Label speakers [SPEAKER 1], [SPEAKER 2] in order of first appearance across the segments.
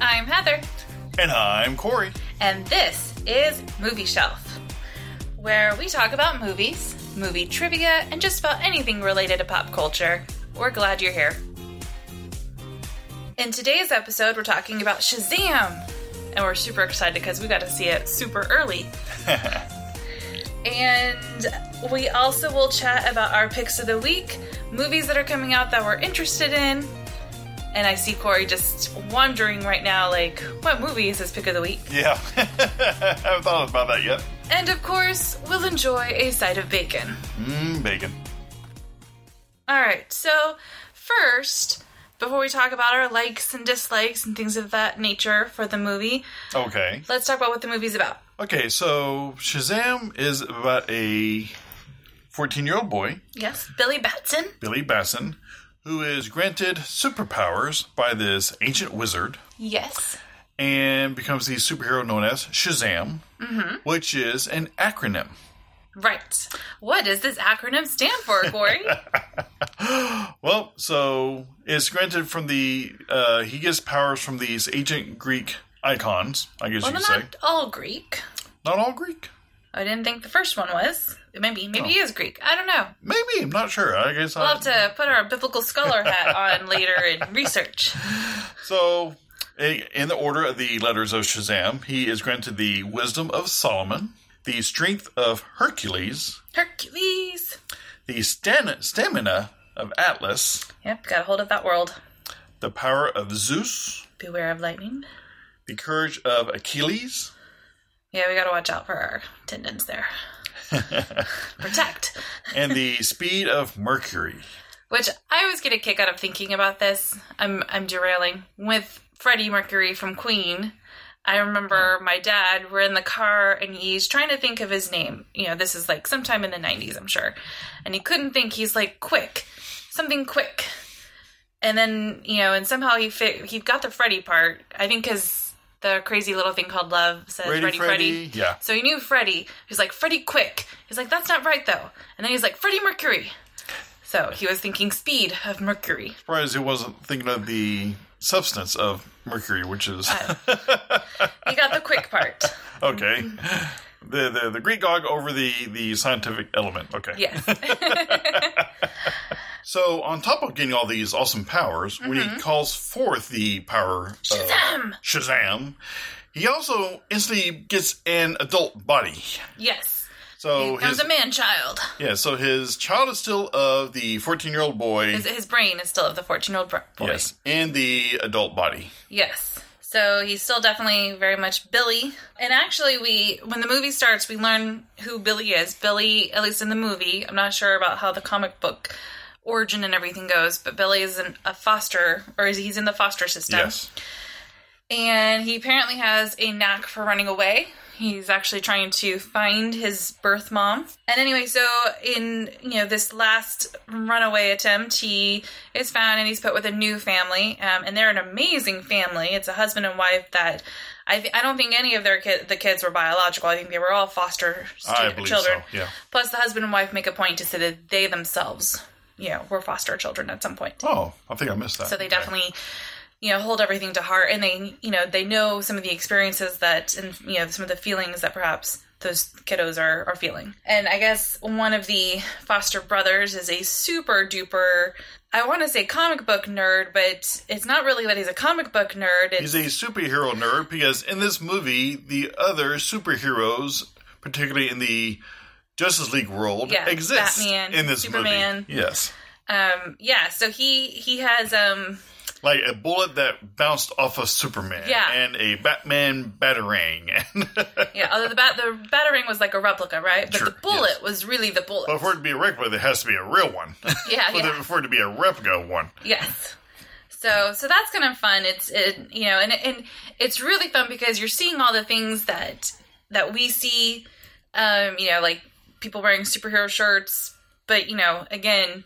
[SPEAKER 1] I'm Heather,
[SPEAKER 2] And I'm Corey.
[SPEAKER 1] and this is Movie Shelf, where we talk about movies, movie trivia, and just about anything related to pop culture. We're glad you're here. In today's episode, we're talking about Shazam, and we're super excited because we got to see it super early. and we also will chat about our picks of the week, movies that are coming out that we're interested in. And I see Corey just wondering right now, like, what movie is his pick of the week?
[SPEAKER 2] Yeah. I haven't thought about that yet.
[SPEAKER 1] And of course, we'll enjoy a side of bacon.
[SPEAKER 2] Mmm, bacon.
[SPEAKER 1] All right, so first, before we talk about our likes and dislikes and things of that nature for the movie,
[SPEAKER 2] Okay.
[SPEAKER 1] let's talk about what the movie's about.
[SPEAKER 2] Okay, so Shazam is about a 14 year old boy,
[SPEAKER 1] Yes, Billy Batson.
[SPEAKER 2] Billy Batson, who is granted superpowers by this ancient wizard
[SPEAKER 1] Yes.
[SPEAKER 2] and becomes the superhero known as Shazam, which is an acronym.
[SPEAKER 1] Right. What does this acronym stand for, Corey?
[SPEAKER 2] Well, so it's granted from the, uh, he gets powers from these ancient Greek icons, I guess
[SPEAKER 1] well,
[SPEAKER 2] you could say.
[SPEAKER 1] not all Greek.
[SPEAKER 2] Not all Greek.
[SPEAKER 1] I didn't think the first one was. Maybe, maybe oh. he is Greek. I don't know.
[SPEAKER 2] Maybe, I'm not sure. I guess
[SPEAKER 1] We'll
[SPEAKER 2] I,
[SPEAKER 1] have to put our biblical scholar hat on later and research.
[SPEAKER 2] So, in the order of the letters of Shazam, he is granted the wisdom of Solomon, the strength of Hercules,
[SPEAKER 1] Hercules.
[SPEAKER 2] the stan- stamina of Atlas,
[SPEAKER 1] Yep, got a hold of that world.
[SPEAKER 2] the power of Zeus,
[SPEAKER 1] Beware of lightning.
[SPEAKER 2] the courage of Achilles,
[SPEAKER 1] Yeah, we gotta watch out for our tendons there. Protect.
[SPEAKER 2] and the speed of Mercury.
[SPEAKER 1] Which I always get a kick out of thinking about this. I'm I'm derailing with Freddie Mercury from Queen. I remember hmm. my dad. We're in the car and he's trying to think of his name. You know, this is like sometime in the '90s, I'm sure, and he couldn't think. He's like, "Quick, something quick," and then you know, and somehow he fit. He got the Freddie part. I think because the crazy little thing called love says
[SPEAKER 2] Ready,
[SPEAKER 1] Freddie,
[SPEAKER 2] Freddy?
[SPEAKER 1] Freddie.
[SPEAKER 2] Yeah.
[SPEAKER 1] So he knew Freddie. He's like, Freddie quick. He's like, that's not right though. And then he's like, Freddie Mercury. So he was thinking speed of Mercury.
[SPEAKER 2] Surprised he wasn't thinking of the substance of Mercury, which is uh,
[SPEAKER 1] He got the quick part.
[SPEAKER 2] okay. The, the the Greek gog over the the scientific element. Okay.
[SPEAKER 1] Yes.
[SPEAKER 2] So, on top of getting all these awesome powers, when he mm-hmm. calls forth the power
[SPEAKER 1] Shazam!
[SPEAKER 2] Shazam, he also instantly gets an adult body.
[SPEAKER 1] Yes.
[SPEAKER 2] So
[SPEAKER 1] He
[SPEAKER 2] his
[SPEAKER 1] a man child.
[SPEAKER 2] yeah, so his child is still of the fourteen-year-old boy.
[SPEAKER 1] His, his brain is still of the 14 year old boy.
[SPEAKER 2] Yes, and the adult body.
[SPEAKER 1] Yes. So he's still definitely very much Billy. And actually, we when the movie starts, we learn who Billy is. Billy, at least in the movie, I'm not sure about how the comic book origin and everything goes, but Billy is an, a foster, or is he's in the foster system.
[SPEAKER 2] Yes,
[SPEAKER 1] and he apparently has a knack for running away. He's actually trying to find his birth mom. And anyway, so in you know this last runaway attempt, he is found and he's put with a new family, um, and they're an amazing family. It's a husband and wife that I th- I don't think any of their kid the kids were biological. I think they were all foster student children.
[SPEAKER 2] so. Yeah.
[SPEAKER 1] Plus, the husband and wife make a point to say that they themselves, you know, were foster children at some point.
[SPEAKER 2] Oh, I think I missed that.
[SPEAKER 1] So they definitely, you know, hold everything to heart, and they, you know, they know some of the experiences that, and you know, some of the feelings that perhaps those kiddos are are feeling. And I guess one of the foster brothers is a super duper. I want to say comic book nerd, but it's not really that he's a comic book nerd. It's,
[SPEAKER 2] He's a superhero nerd because in this movie, the other superheroes, particularly in the Justice League world,
[SPEAKER 1] Yeah,
[SPEAKER 2] exist
[SPEAKER 1] Batman,
[SPEAKER 2] in this
[SPEAKER 1] Superman.
[SPEAKER 2] movie. Yes,
[SPEAKER 1] um, yeah. So he he has um
[SPEAKER 2] like a bullet that bounced off of Superman,
[SPEAKER 1] Yeah.
[SPEAKER 2] and a Batman batarang.
[SPEAKER 1] yeah. Although the bat the batarang was like a replica, right? But
[SPEAKER 2] Sure,
[SPEAKER 1] the bullet
[SPEAKER 2] yes.
[SPEAKER 1] was really the bullet.
[SPEAKER 2] but for it to be a replica, it has to be a real one.
[SPEAKER 1] yeah,
[SPEAKER 2] for,
[SPEAKER 1] yeah.
[SPEAKER 2] the, for it to be a replica one.
[SPEAKER 1] Yes. So so that's kind of fun. It's it, you know, and and it's really fun because you're seeing all the things that that we see. Um, you know, like people wearing superhero shirts, but you know, again,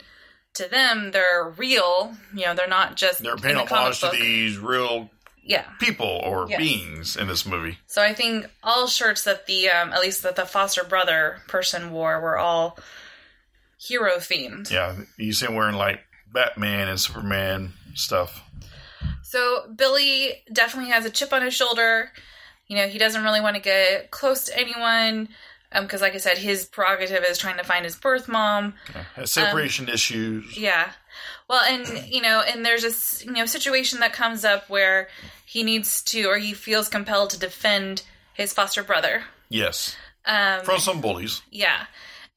[SPEAKER 1] to them they're real. You know, they're not just
[SPEAKER 2] They're paying
[SPEAKER 1] the
[SPEAKER 2] homage to these real
[SPEAKER 1] Yeah.
[SPEAKER 2] people or
[SPEAKER 1] Yes.
[SPEAKER 2] beings in this movie.
[SPEAKER 1] So I think all shirts that the um, at least that the foster brother person wore were all hero themed.
[SPEAKER 2] Yeah, you see him wearing like Batman and Superman stuff.
[SPEAKER 1] So Billy definitely has a chip on his shoulder. You know, he doesn't really want to get close to anyone because, like I said, his prerogative is trying to find his birth mom.
[SPEAKER 2] Has separation issues.
[SPEAKER 1] Yeah. Well, and you know, and there's a s- you know situation that comes up where he needs to or he feels compelled to defend his foster brother.
[SPEAKER 2] Yes.
[SPEAKER 1] Um,
[SPEAKER 2] From some bullies.
[SPEAKER 1] yeah,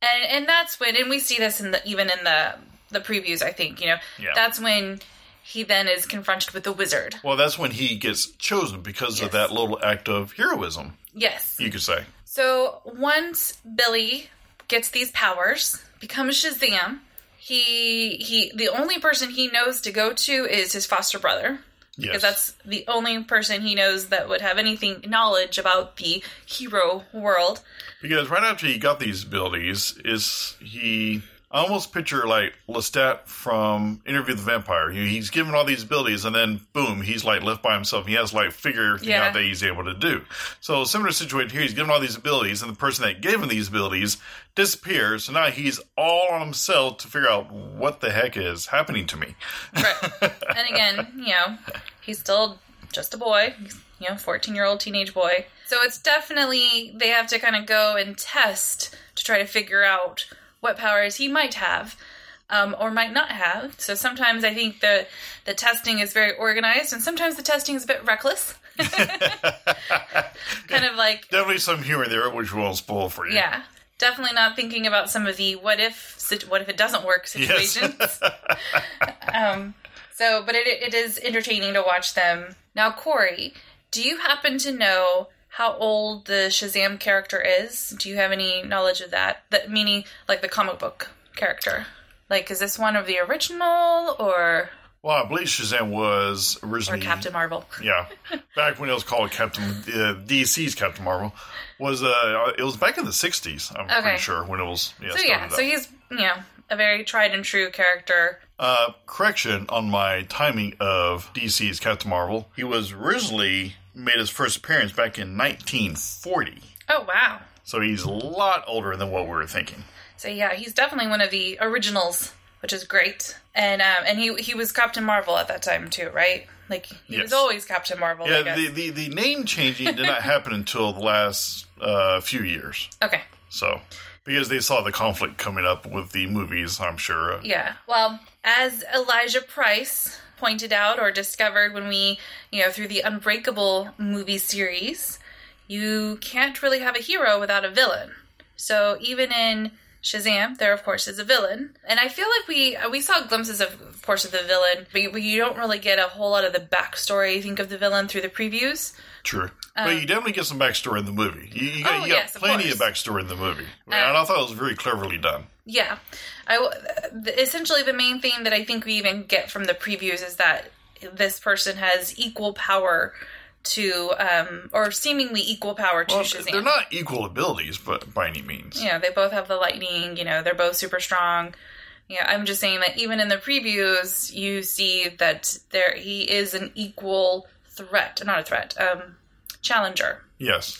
[SPEAKER 1] and and that's when and we see this in the even in the the previews. I think you know
[SPEAKER 2] Yeah.
[SPEAKER 1] that's when he then is confronted with the wizard.
[SPEAKER 2] Well, that's when he gets chosen because
[SPEAKER 1] Yes.
[SPEAKER 2] of that little act of heroism,
[SPEAKER 1] Yes.
[SPEAKER 2] you could say.
[SPEAKER 1] So once Billy gets these powers, becomes Shazam, he he the only person he knows to go to is his foster brother.
[SPEAKER 2] Yes.
[SPEAKER 1] Because that's the only person he knows that would have anything knowledge about the hero world.
[SPEAKER 2] Because right after he got these abilities, is he I almost picture like Lestat from Interview with the Vampire. He, he's given all these abilities, and then boom, he's like left by himself. He has like figure
[SPEAKER 1] Yeah.
[SPEAKER 2] out that he's able to do. So similar situation here. He's given all these abilities, and the person that gave him these abilities disappears. So now he's all on himself to figure out what the heck is happening to me.
[SPEAKER 1] Right. and again, you know, he's still just a boy, He's, you know, 14 year old teenage boy. So it's definitely, they have to kind of go and test to try to figure out what powers he might have. Um, or might not have. So sometimes I think the the testing is very organized, and sometimes the testing is a bit reckless. kind of like
[SPEAKER 2] Definitely some humor there, which won't spoil for you.
[SPEAKER 1] yeah, definitely not thinking about some of the what if what if it doesn't work
[SPEAKER 2] Yes.
[SPEAKER 1] situations. um, so, but it it is entertaining to watch them. Now, Corey, do you happen to know how old the Shazam character is? Do you have any knowledge of that? That meaning like the comic book character. Like, is this one of the original or
[SPEAKER 2] Well, I believe Shazam was originally or
[SPEAKER 1] Captain Marvel?
[SPEAKER 2] Yeah, back when it was called Captain uh, DC's Captain Marvel was uh it was back in the '60s. I'm
[SPEAKER 1] Okay.
[SPEAKER 2] pretty sure when it was yeah.
[SPEAKER 1] So yeah,
[SPEAKER 2] up.
[SPEAKER 1] so he's you know a very tried and true character.
[SPEAKER 2] uh, correction on my timing of DC's Captain Marvel. He was originally made his first appearance back in 1940,
[SPEAKER 1] Oh wow.
[SPEAKER 2] so he's a lot older than what we were thinking.
[SPEAKER 1] So yeah, he's definitely one of the originals, which is great. And um, and he he was Captain Marvel at that time too, right? Like he was always Captain Marvel.
[SPEAKER 2] Yeah, the, the the name changing did not happen until the last uh, few years.
[SPEAKER 1] okay.
[SPEAKER 2] So because they saw the conflict coming up with the movies, I'm sure.
[SPEAKER 1] Yeah. Well, as Elijah Price pointed out or discovered when we, you know, through the Unbreakable movie series, you can't really have a hero without a villain. So even in Shazam, there of course is a villain, and I feel like we uh, we saw glimpses of, of course, of the villain, but you, you don't really get a whole lot of the backstory. I think of the villain through the previews.
[SPEAKER 2] True. But you definitely get some backstory in the movie. You, you got,
[SPEAKER 1] Um, Oh,
[SPEAKER 2] you got
[SPEAKER 1] yes,
[SPEAKER 2] plenty of.
[SPEAKER 1] Uh,
[SPEAKER 2] backstory in the movie. and I thought it was very cleverly done.
[SPEAKER 1] Yeah, I essentially the main thing that I think we even get from the previews is that this person has equal power to, um, or seemingly equal power to
[SPEAKER 2] Well,
[SPEAKER 1] Shazam.
[SPEAKER 2] they're not equal abilities, but by any means.
[SPEAKER 1] You know, they both have the lightning. You know, they're both super strong. Yeah, I'm just saying that even in the previews, you see that there he is an equal threat, not a threat, um, challenger.
[SPEAKER 2] Yes.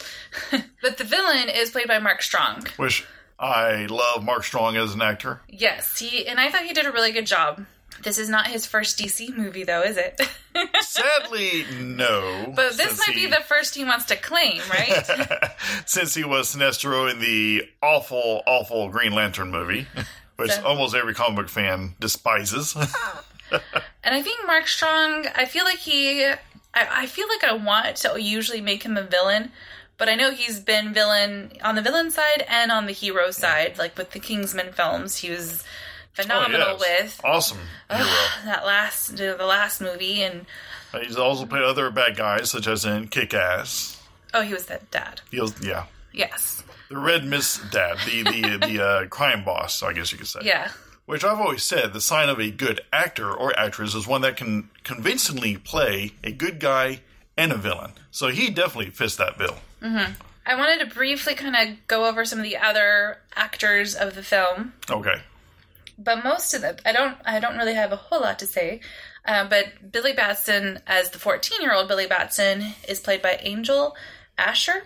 [SPEAKER 1] But the villain is played by Mark Strong.
[SPEAKER 2] Which I love Mark Strong as an actor.
[SPEAKER 1] Yes, he and I thought he did a really good job. This is not his first DC movie, though, is it?
[SPEAKER 2] Sadly, no.
[SPEAKER 1] but this might
[SPEAKER 2] he-
[SPEAKER 1] be the first he wants to claim, right?
[SPEAKER 2] since he was Sinestro in the awful, awful Green Lantern movie, which
[SPEAKER 1] So-
[SPEAKER 2] almost every comic book fan despises.
[SPEAKER 1] and I think Mark Strong. I feel like he. I, I feel like I want to usually make him a villain, but I know he's been villain on the villain side and on the hero side. Like with the Kingsman films, he was phenomenal
[SPEAKER 2] Oh, yes.
[SPEAKER 1] with
[SPEAKER 2] awesome hero.
[SPEAKER 1] that last the last movie. And
[SPEAKER 2] He's also played other bad guys, such as in Kick Ass.
[SPEAKER 1] oh, he was that dad.
[SPEAKER 2] He was, yeah.
[SPEAKER 1] Yes.
[SPEAKER 2] The Red Mist Dad, the the the uh, crime boss, I guess you could say.
[SPEAKER 1] Yeah.
[SPEAKER 2] Which I've always said, the sign of a good actor or actress is one that can convincingly play a good guy and a villain. So he definitely fits that bill.
[SPEAKER 1] I wanted to briefly kind of go over some of the other actors of the film.
[SPEAKER 2] Okay.
[SPEAKER 1] but most of them i don't i don't really have a whole lot to say uh, but billy batson as the 14 year old billy batson is played by angel asher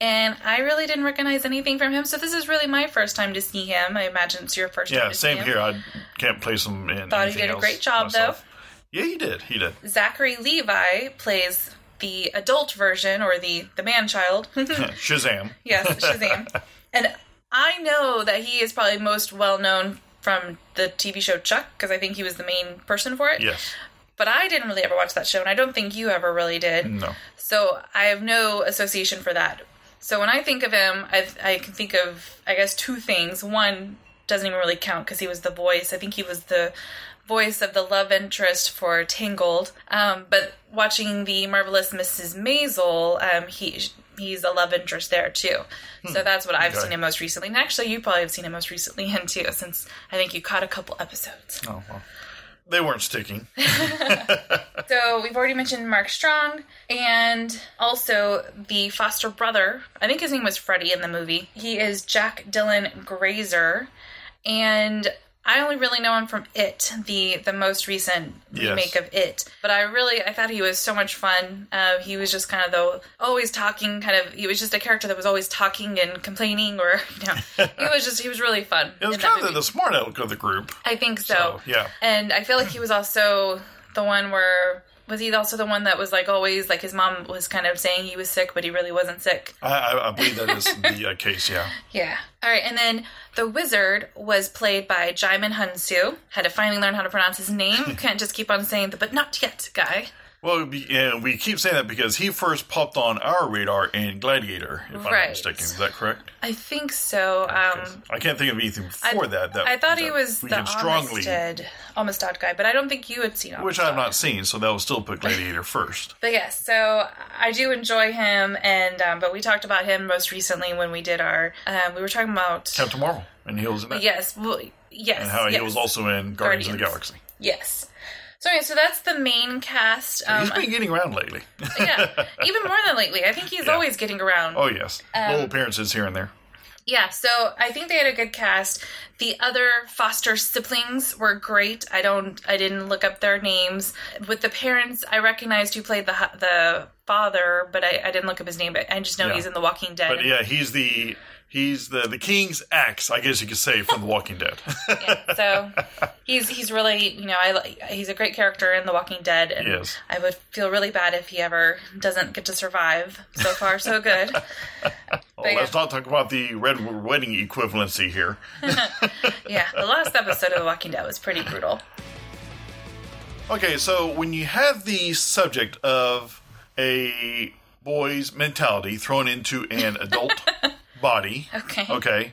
[SPEAKER 1] and i really didn't recognize anything from him so this is really my first time to see him i imagine it's your first time
[SPEAKER 2] Yeah,
[SPEAKER 1] to
[SPEAKER 2] same
[SPEAKER 1] see him.
[SPEAKER 2] here. I can't place him in.
[SPEAKER 1] Thought he did a great job,
[SPEAKER 2] myself. Yeah, he did. He did.
[SPEAKER 1] Zachary Levi plays the adult version or the the man child.
[SPEAKER 2] Shazam.
[SPEAKER 1] yes, Shazam. and I know that he is probably most well known from the TV show Chuck because I think he was the main person for it.
[SPEAKER 2] Yes.
[SPEAKER 1] But I didn't really ever watch that show, and I don't think you ever really did.
[SPEAKER 2] No.
[SPEAKER 1] So I have no association for that. So when I think of him, I, I can think of, I guess, two things. One doesn't even really count because he was the voice. I think he was the voice of the love interest for Tangled. Um, but watching the marvelous Mrs. Maisel, um, he he's a love interest there too. So that's what I've
[SPEAKER 2] Okay.
[SPEAKER 1] seen him most recently. And actually, you probably have seen him most recently in too, since I think you caught a couple episodes.
[SPEAKER 2] Oh well. They weren't sticking.
[SPEAKER 1] So we've already mentioned Mark Strong and also the foster brother. I think his name was Freddie in the movie. He is Jack Dylan Grazer, and I only really know him from It, the the most recent
[SPEAKER 2] Yes.
[SPEAKER 1] remake of It. But I really I thought he was so much fun. Uh, he was just kind of the always talking, kind of. He was just a character that was always talking and complaining, or you know, he was just he was really fun.
[SPEAKER 2] It was kind of the smart aleck of the group.
[SPEAKER 1] I think so.
[SPEAKER 2] So, yeah.
[SPEAKER 1] And I feel like he was also the one where was he also the one that was like always like his mom was kind of saying he was sick, but he really wasn't sick.
[SPEAKER 2] I, I, I believe that is the uh, case. Yeah.
[SPEAKER 1] Yeah. All right, and then the wizard was played by Djimon Hounsou. Had to finally learn how to pronounce his name. Can't just keep on saying the but not yet guy.
[SPEAKER 2] Well, we, we keep saying that because he first popped on our radar in Gladiator, if I'm not mistaken. Is that correct?
[SPEAKER 1] I think so. Um,
[SPEAKER 2] I can't think of anything before
[SPEAKER 1] I,
[SPEAKER 2] that. That
[SPEAKER 1] I thought he was the Amistad, Amistad guy, but I don't think you had seen
[SPEAKER 2] which I've not seen, so that will still put Gladiator first.
[SPEAKER 1] But yes, so I do enjoy him, and um, but we talked about him most recently when we did our. Um, we were talking about
[SPEAKER 2] Captain Marvel, and he was in that,
[SPEAKER 1] yes, well, yes,
[SPEAKER 2] and how
[SPEAKER 1] yes,
[SPEAKER 2] he was also in Guardians, of the Galaxy.
[SPEAKER 1] yes. So anyway, so that's the main cast.
[SPEAKER 2] He's
[SPEAKER 1] Um,
[SPEAKER 2] been getting around lately.
[SPEAKER 1] yeah, even more than lately. I think he's
[SPEAKER 2] Yeah.
[SPEAKER 1] always getting around.
[SPEAKER 2] oh yes,
[SPEAKER 1] Um,
[SPEAKER 2] little appearances here and there.
[SPEAKER 1] Yeah, so I think they had a good cast. The other Foster siblings were great. I don't, I didn't look up their names. With the parents, I recognized who played the the father, but I, I didn't look up his name. But I just know
[SPEAKER 2] Yeah.
[SPEAKER 1] he's in The Walking Dead.
[SPEAKER 2] But yeah, he's the he's the the king's axe, I guess you could say, from The Walking Dead.
[SPEAKER 1] Yeah, so he's he's really you know I he's a great character in The Walking Dead, and
[SPEAKER 2] Yes.
[SPEAKER 1] I would feel really bad if he ever doesn't get to survive. So far, so good. Yeah.
[SPEAKER 2] let's not talk about the red wedding equivalency here.
[SPEAKER 1] Yeah, the last episode of The Walking Dead was pretty brutal.
[SPEAKER 2] Okay, so when you have the subject of a boy's mentality thrown into an adult body,
[SPEAKER 1] Okay,
[SPEAKER 2] okay,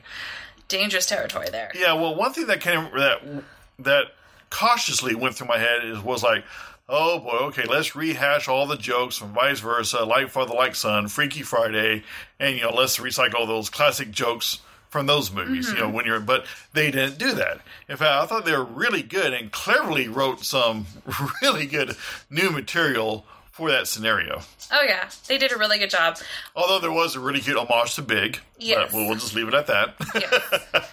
[SPEAKER 1] dangerous territory there.
[SPEAKER 2] yeah. Well, one thing that came that that cautiously went through my head is was like, oh boy, okay, let's rehash all the jokes from vice versa, like father, like son, Freaky Friday, and you know, let's recycle those classic jokes from those movies. You know, mm-hmm. when you're, but they didn't do that. In fact, I thought they were really good and cleverly wrote some really good new material for that scenario.
[SPEAKER 1] Oh yeah, they did a really good job.
[SPEAKER 2] Although there was a really cute homage to Big,
[SPEAKER 1] Yes.
[SPEAKER 2] but we'll, we'll just leave it at that.
[SPEAKER 1] Yes.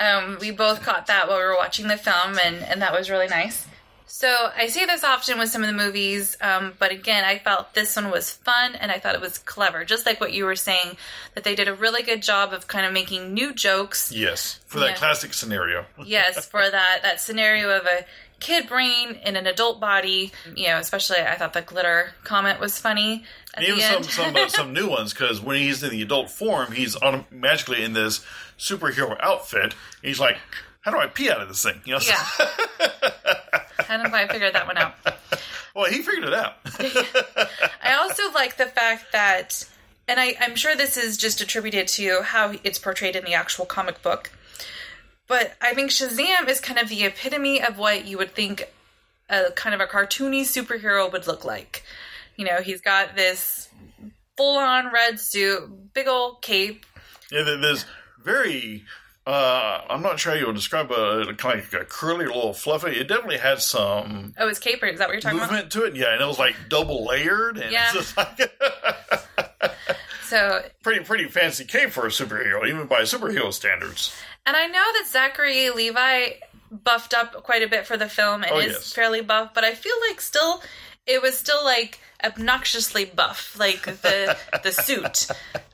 [SPEAKER 1] um, we both caught that while we were watching the film, and, and that was really nice. So I see this often with some of the movies, um, but again, I felt this one was fun and I thought it was clever. Just like what you were saying, that they did a really good job of kind of making new jokes.
[SPEAKER 2] yes, for that classic scenario.
[SPEAKER 1] Yes, for that that scenario of a kid brain in an adult body. You know, especially I thought the glitter comment was funny
[SPEAKER 2] even some some uh, some new ones because when he's in the adult form, he's automatically in this superhero outfit. He's like, "How do I pee out of this thing?" You know.
[SPEAKER 1] yeah. I don't know if I figured that one out.
[SPEAKER 2] well, he figured it out.
[SPEAKER 1] I also like the fact that, and I, I'm sure this is just attributed to how it's portrayed in the actual comic book, but I think Shazam is kind of the epitome of what you would think a kind of a cartoony superhero would look like. You know, he's got this full on red suit, big old cape.
[SPEAKER 2] yeah, there- there's very. Uh, I'm not sure how you would describe a kind of like a curly, little fluffy. It definitely had some
[SPEAKER 1] Oh, his cape, is that what you're talking about?
[SPEAKER 2] movement to it. Yeah, and it was like double layered, and
[SPEAKER 1] Yeah.
[SPEAKER 2] it's just like
[SPEAKER 1] So,
[SPEAKER 2] pretty pretty fancy cape for a superhero, even by superhero standards.
[SPEAKER 1] And I know that Zachary Levi buffed up quite a bit for the film and
[SPEAKER 2] Oh,
[SPEAKER 1] is
[SPEAKER 2] yes.
[SPEAKER 1] fairly buff, but I feel like still it was still like obnoxiously buff, like the the suit.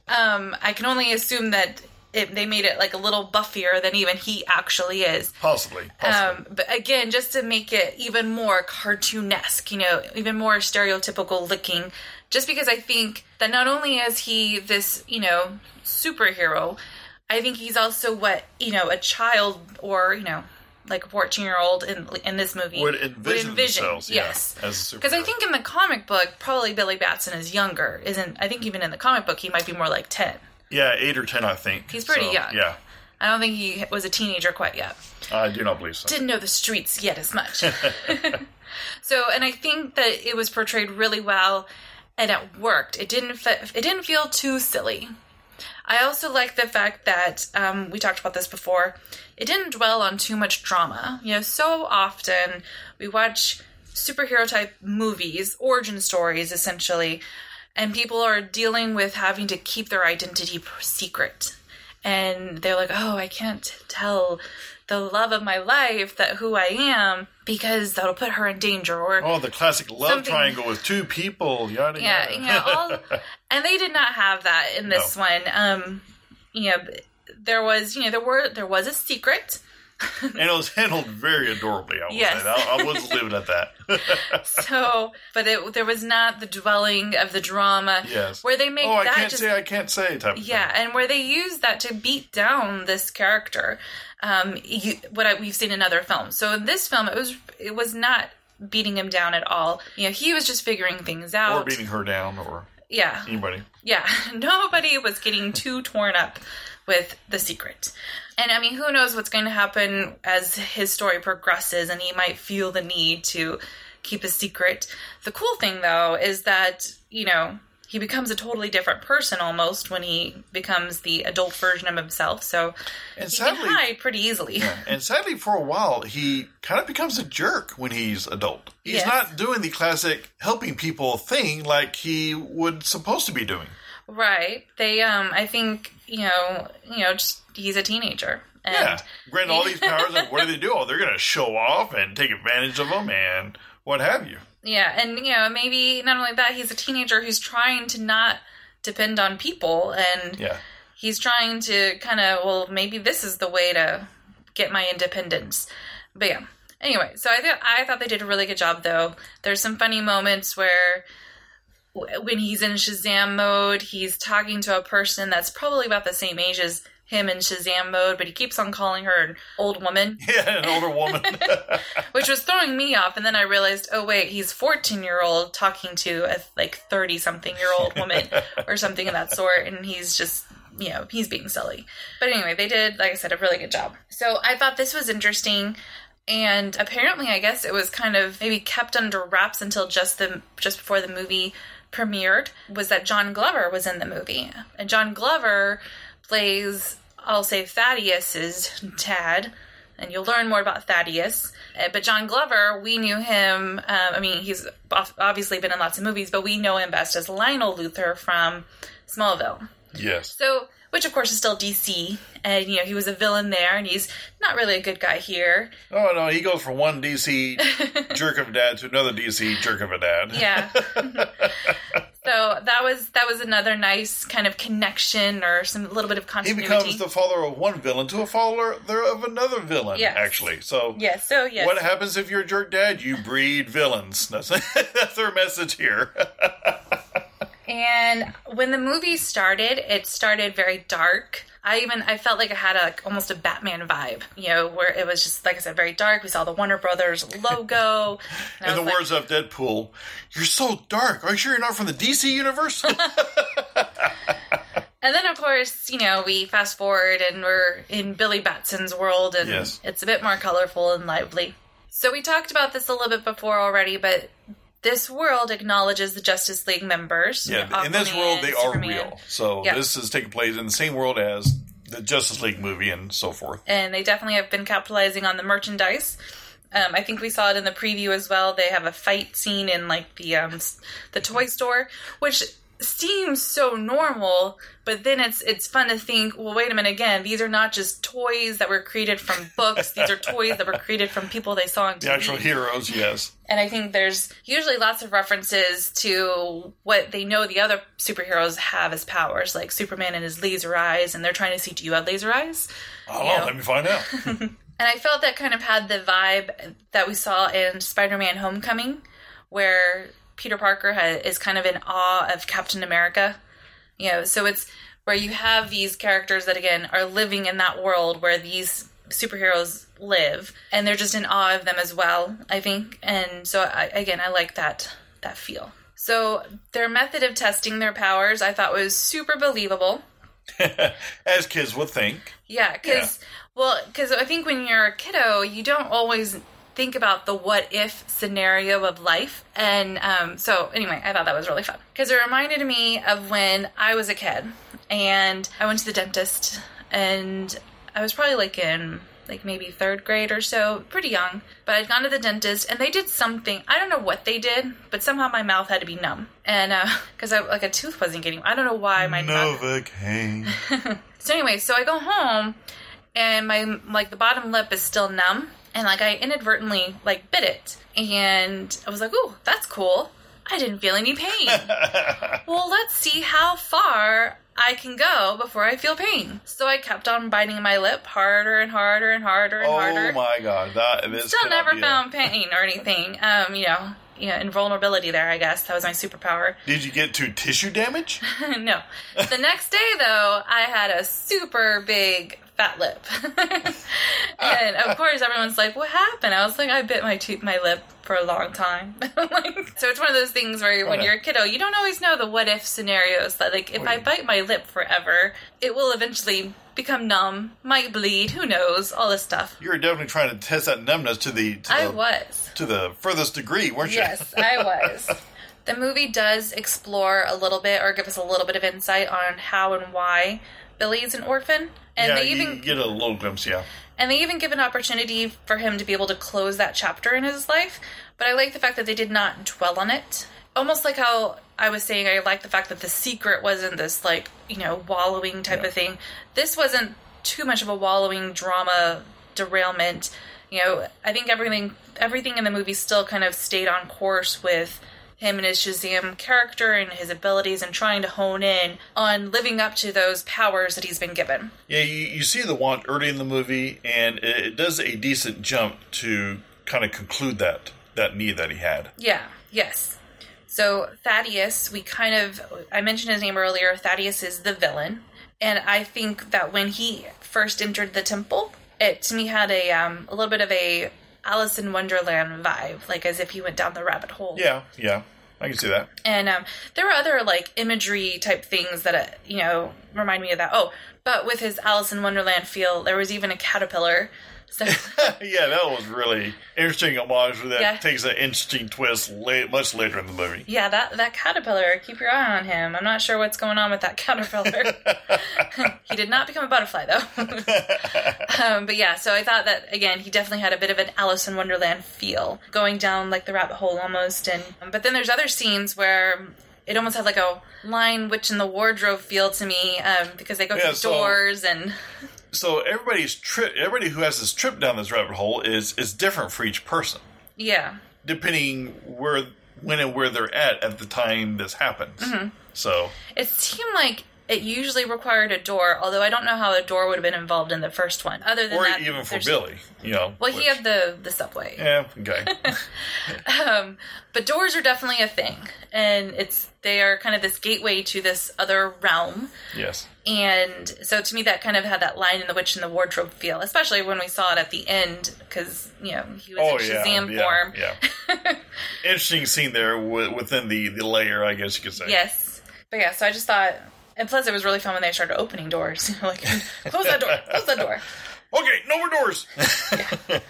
[SPEAKER 1] Um, I can only assume that it, they made it like a little buffier than even he actually is.
[SPEAKER 2] Possibly. possibly.
[SPEAKER 1] Um, but again, just to make it even more cartoonesque, you know, even more stereotypical looking, just because I think that not only is he this, you know, superhero, I think he's also what, you know, a child or, you know, like a 14 year old in in this movie
[SPEAKER 2] would envision, themselves, yeah,
[SPEAKER 1] yes. Because I think in the comic book, probably Billy Batson is younger. Isn't I think even in the comic book, he might be more like 10.
[SPEAKER 2] yeah, eight or ten, I think.
[SPEAKER 1] He's pretty
[SPEAKER 2] So,
[SPEAKER 1] young.
[SPEAKER 2] Yeah,
[SPEAKER 1] I don't think he was a teenager quite yet.
[SPEAKER 2] I do not believe so.
[SPEAKER 1] didn't know the streets yet as much. so, and I think that it was portrayed really well, and it worked. It didn't fe- it didn't feel too silly. I also like the fact that um, we talked about this before. It didn't dwell on too much drama. You know, so often we watch superhero type movies, origin stories, essentially, and people are dealing with having to keep their identity secret and they're like, "Oh, I can't tell the love of my life that who I am because that'll put her in danger." Or
[SPEAKER 2] Oh, the classic love
[SPEAKER 1] Something-
[SPEAKER 2] triangle with two people, yada
[SPEAKER 1] yeah,
[SPEAKER 2] yada.
[SPEAKER 1] know, all, and they did not have that in this one. Um, you know, there was, you know, there were there was a secret.
[SPEAKER 2] And it was handled very adorably. I will
[SPEAKER 1] Yes.
[SPEAKER 2] say. I, I was leaving at that.
[SPEAKER 1] So, but it there was not the dwelling of the drama.
[SPEAKER 2] yes.
[SPEAKER 1] Where they make
[SPEAKER 2] oh, I
[SPEAKER 1] that
[SPEAKER 2] can't
[SPEAKER 1] just
[SPEAKER 2] say. I can't say. Type of thing.
[SPEAKER 1] Yeah, and where they use that to beat down this character, um, you, what I, we've seen in other films. So in this film, it was it was not beating him down at all. You know, he was just figuring things out.
[SPEAKER 2] or beating her down, or
[SPEAKER 1] yeah,
[SPEAKER 2] anybody.
[SPEAKER 1] yeah. Nobody was getting too torn up with the secret. And I mean, who knows what's going to happen as his story progresses, and he might feel the need to keep a secret. The cool thing, though, is that, you know, he becomes a totally different person almost when he becomes the adult version of himself. So
[SPEAKER 2] And
[SPEAKER 1] he can
[SPEAKER 2] sadly,
[SPEAKER 1] hide pretty easily.
[SPEAKER 2] and sadly, for a while, he kind of becomes a jerk when he's adult. He's
[SPEAKER 1] Yes.
[SPEAKER 2] not doing the classic helping people thing like he would supposed to be doing.
[SPEAKER 1] Right. They, um, I think, you know, you know, just he's a teenager. And
[SPEAKER 2] Yeah, grant all these powers, and what do they do? Oh, they're going to show off and take advantage of them, and what have you.
[SPEAKER 1] Yeah, and you know, maybe not only that, he's a teenager who's trying to not depend on people and
[SPEAKER 2] Yeah,
[SPEAKER 1] he's trying to kind of, well, maybe this is the way to get my independence. But yeah. Anyway, so I thought I thought they did a really good job though. There's some funny moments where when he's in Shazam mode, he's talking to a person that's probably about the same age as him in Shazam mode, but he keeps on calling her an old woman.
[SPEAKER 2] Yeah, an older woman.
[SPEAKER 1] which was throwing me off and then i realized oh wait he's 14 year old talking to a like 30 something year old woman or something of that sort and he's just you know he's being silly. But anyway they did like i said a really good job. So i thought this was interesting and apparently i guess it was kind of maybe kept under wraps until just the just before the movie premiered was that john glover was in the movie and john glover plays i'll say thaddeus's dad and you'll learn more about Thaddeus. Uh, but John Glover, we knew him. Um, I mean, he's obviously been in lots of movies, but we know him best as Lionel Luthor from Smallville.
[SPEAKER 2] yes.
[SPEAKER 1] So, which of course is still DC, and you know he was a villain there, and he's not really a good guy here.
[SPEAKER 2] Oh no, he goes from one DC jerk of a dad to another DC jerk of a dad.
[SPEAKER 1] Yeah. so that was that was another nice kind of connection or some little bit of continuity.
[SPEAKER 2] He becomes the father of one villain to a father of another villain.
[SPEAKER 1] Yes.
[SPEAKER 2] Actually, so
[SPEAKER 1] yeah. So yes.
[SPEAKER 2] what happens if you're a jerk dad? You breed villains. That's that's their message here.
[SPEAKER 1] And when the movie started, it started very dark. I even I felt like I had a like, almost a Batman vibe, you know, where it was just like I said, very dark. We saw the Warner Brothers logo. and
[SPEAKER 2] In the
[SPEAKER 1] like,
[SPEAKER 2] words of Deadpool, "You're so dark. Are you sure you're not from the DC universe?"
[SPEAKER 1] and then of course, you know, we fast forward and we're in Billy Batson's world, and
[SPEAKER 2] Yes.
[SPEAKER 1] it's a bit more colorful and lively. So we talked about this a little bit before already, but this world acknowledges the Justice League members.
[SPEAKER 2] yeah, in this world, they
[SPEAKER 1] Superman.
[SPEAKER 2] are real. So
[SPEAKER 1] Yeah.
[SPEAKER 2] this is taking place in the same world as the Justice League movie and so forth.
[SPEAKER 1] and they definitely have been capitalizing on the merchandise. Um, I think we saw it in the preview as well. They have a fight scene in like the um, the toy store, which seems so normal, but then it's it's fun to think, well, wait a minute again, these are not just toys that were created from books. these are toys that were created from people they saw on TV.
[SPEAKER 2] The actual heroes, yes.
[SPEAKER 1] And I think there's usually lots of references to what they know the other superheroes have as powers, like Superman and his laser eyes, and they're trying to see do you have laser eyes?
[SPEAKER 2] Oh,
[SPEAKER 1] Yeah.
[SPEAKER 2] let me find out.
[SPEAKER 1] And I felt that kind of had the vibe that we saw in Spider Man Homecoming, where Peter Parker ha- is kind of in awe of Captain America. You know, so it's where you have these characters that, again, are living in that world where these superheroes live, and they're just in awe of them as well, I think. And so, I, again, I like that, that feel. So, their method of testing their powers I thought was super believable.
[SPEAKER 2] As kids would think.
[SPEAKER 1] Yeah, because well, because I think when you're a kiddo, you don't always think about the what if scenario of life, and um, so anyway, I thought that was really fun because it reminded me of when I was a kid and I went to the dentist, and I was probably like in like maybe third grade or so, pretty young. But I'd gone to the dentist and they did something. I don't know what they did, but somehow my mouth had to be numb, and because I like a tooth wasn't getting. I don't know why my mouth.
[SPEAKER 2] Novocaine.
[SPEAKER 1] So anyway, so I go home and my like the bottom lip is still numb and like I inadvertently like bit it and I was like, "Ooh, that's cool." I didn't feel any pain. well, let's see how far I can go before I feel pain. So I kept on biting my lip harder and harder and harder and
[SPEAKER 2] oh
[SPEAKER 1] harder.
[SPEAKER 2] Oh my god, that this
[SPEAKER 1] Still never
[SPEAKER 2] be a-
[SPEAKER 1] found pain or anything. Um, you know, you know, invulnerability there, I guess. That was my superpower.
[SPEAKER 2] Did you get to tissue damage?
[SPEAKER 1] no. The next day, though, I had a super big fat lip, and of course, everyone's like, "What happened?" I was like, "I bit my tooth, my lip for a long time." like, so it's one of those things where when you're a kiddo, you don't always know the what if scenarios. That like, if I bite my lip forever, it will eventually become numb, might bleed, who knows, all this stuff.
[SPEAKER 2] You were definitely trying to test that numbness to the to
[SPEAKER 1] I
[SPEAKER 2] the,
[SPEAKER 1] was.
[SPEAKER 2] to the furthest degree, weren't you?
[SPEAKER 1] Yes, I was. The movie does explore a little bit or give us a little bit of insight on how and why Billy's an orphan. And
[SPEAKER 2] yeah,
[SPEAKER 1] they even
[SPEAKER 2] get a little glimpse, yeah.
[SPEAKER 1] and they even give an opportunity for him to be able to close that chapter in his life. But I like the fact that they did not dwell on it. Almost like how I was saying I like the fact that the secret wasn't this like, you know, wallowing type
[SPEAKER 2] Yeah.
[SPEAKER 1] of thing. This wasn't too much of a wallowing drama derailment. You know, I think everything everything in the movie still kind of stayed on course with him and his Shazam character and his abilities and trying to hone in on living up to those powers that he's been given.
[SPEAKER 2] Yeah, you, you see the want early in the movie, and it, it does a decent jump to kind of conclude that that need that he had.
[SPEAKER 1] Yeah, yes. So Thaddeus, we kind of I mentioned his name earlier. Thaddeus is the villain, and I think that when he first entered the temple, it to me had a um, a little bit of a Alice in Wonderland vibe, like as if he went down the rabbit hole.
[SPEAKER 2] Yeah, yeah, I can see that.
[SPEAKER 1] And um, there were other like imagery type things that uh, you know remind me of that. Oh, but with his Alice in Wonderland feel, there was even a caterpillar. So
[SPEAKER 2] yeah, that was really interesting homage where that
[SPEAKER 1] Yeah.
[SPEAKER 2] takes an interesting twist late, much later in the movie.
[SPEAKER 1] Yeah, that that caterpillar. Keep your eye on him. I'm not sure what's going on with that caterpillar. he did not become a butterfly though. um, but yeah, so I thought that again, he definitely had a bit of an Alice in Wonderland feel, going down like the rabbit hole almost. And but then there's other scenes where it almost had like a Lion Witch in the Wardrobe feel to me um, because they go
[SPEAKER 2] Yeah,
[SPEAKER 1] through
[SPEAKER 2] so-
[SPEAKER 1] doors and
[SPEAKER 2] So everybody's trip, everybody who has this trip down this rabbit hole is is different for each person,
[SPEAKER 1] yeah,
[SPEAKER 2] depending where, when, and where they're at at the time this happens.
[SPEAKER 1] Mm-hmm.
[SPEAKER 2] So
[SPEAKER 1] it seemed like. It usually required a door, although I don't know how a door would have been involved in the first one. Other than
[SPEAKER 2] or
[SPEAKER 1] that,
[SPEAKER 2] even for Billy, you know.
[SPEAKER 1] Well, he had the the subway.
[SPEAKER 2] yeah, okay.
[SPEAKER 1] Um, but doors are definitely a thing, and it's they are kind of this gateway to this other realm.
[SPEAKER 2] yes.
[SPEAKER 1] And so to me, that kind of had that line in the witch in the wardrobe feel, especially when we saw it at the end, because you know he was
[SPEAKER 2] Oh
[SPEAKER 1] in
[SPEAKER 2] yeah,
[SPEAKER 1] Shazam
[SPEAKER 2] yeah,
[SPEAKER 1] form.
[SPEAKER 2] yeah. Interesting scene there wi- within the the layer, I guess you could say.
[SPEAKER 1] Yes, but yeah. So I just thought, and plus it was really fun when they started opening doors. like, close that door, close that door.
[SPEAKER 2] Okay, no more doors.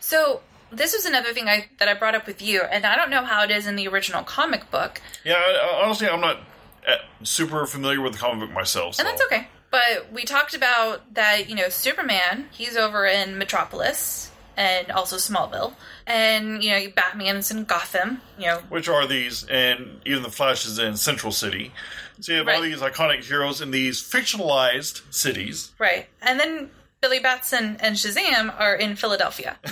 [SPEAKER 1] So this was another thing I that I brought up with you, and I don't know how it is in the original comic book,
[SPEAKER 2] yeah, I, I- honestly, I'm not uh, super familiar with the comic book myself. So.
[SPEAKER 1] And that's okay. But we talked about that, you know, Superman, he's over in Metropolis, and also Smallville. And, you know, Batman's in Gotham, you know.
[SPEAKER 2] Which are these, and even the Flash is in Central City. So you have all
[SPEAKER 1] Right.
[SPEAKER 2] these iconic heroes in these fictionalized cities.
[SPEAKER 1] Right. And then Billy Batson and Shazam are in Philadelphia.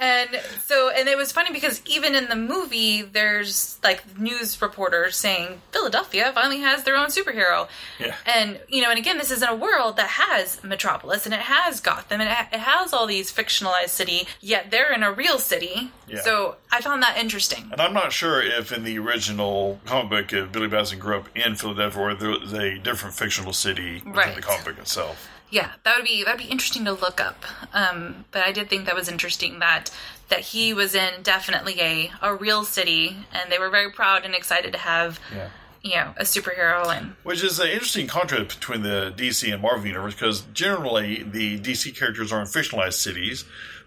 [SPEAKER 1] and so, and it was funny because even in the movie, there's like news reporters saying Philadelphia finally has their own superhero.
[SPEAKER 2] Yeah.
[SPEAKER 1] And, you know, and again, this is in a world that has Metropolis and it has Gotham and it, has all these fictionalized city, yet they're in a real city.
[SPEAKER 2] Yeah.
[SPEAKER 1] So I found that interesting.
[SPEAKER 2] And I'm not sure if in the original comic book, if Billy Batson grew up in Philadelphia or there was a different fictional city within
[SPEAKER 1] Right.
[SPEAKER 2] the comic book itself.
[SPEAKER 1] Yeah, that would be that'd be interesting to look up. Um, but I did think that was interesting that that he was in definitely a a real city, and they were very proud and excited to have
[SPEAKER 2] Yeah.
[SPEAKER 1] you know a superhero and
[SPEAKER 2] Which is an interesting contrast between the DC and Marvel universe because generally the DC characters are in fictionalized cities,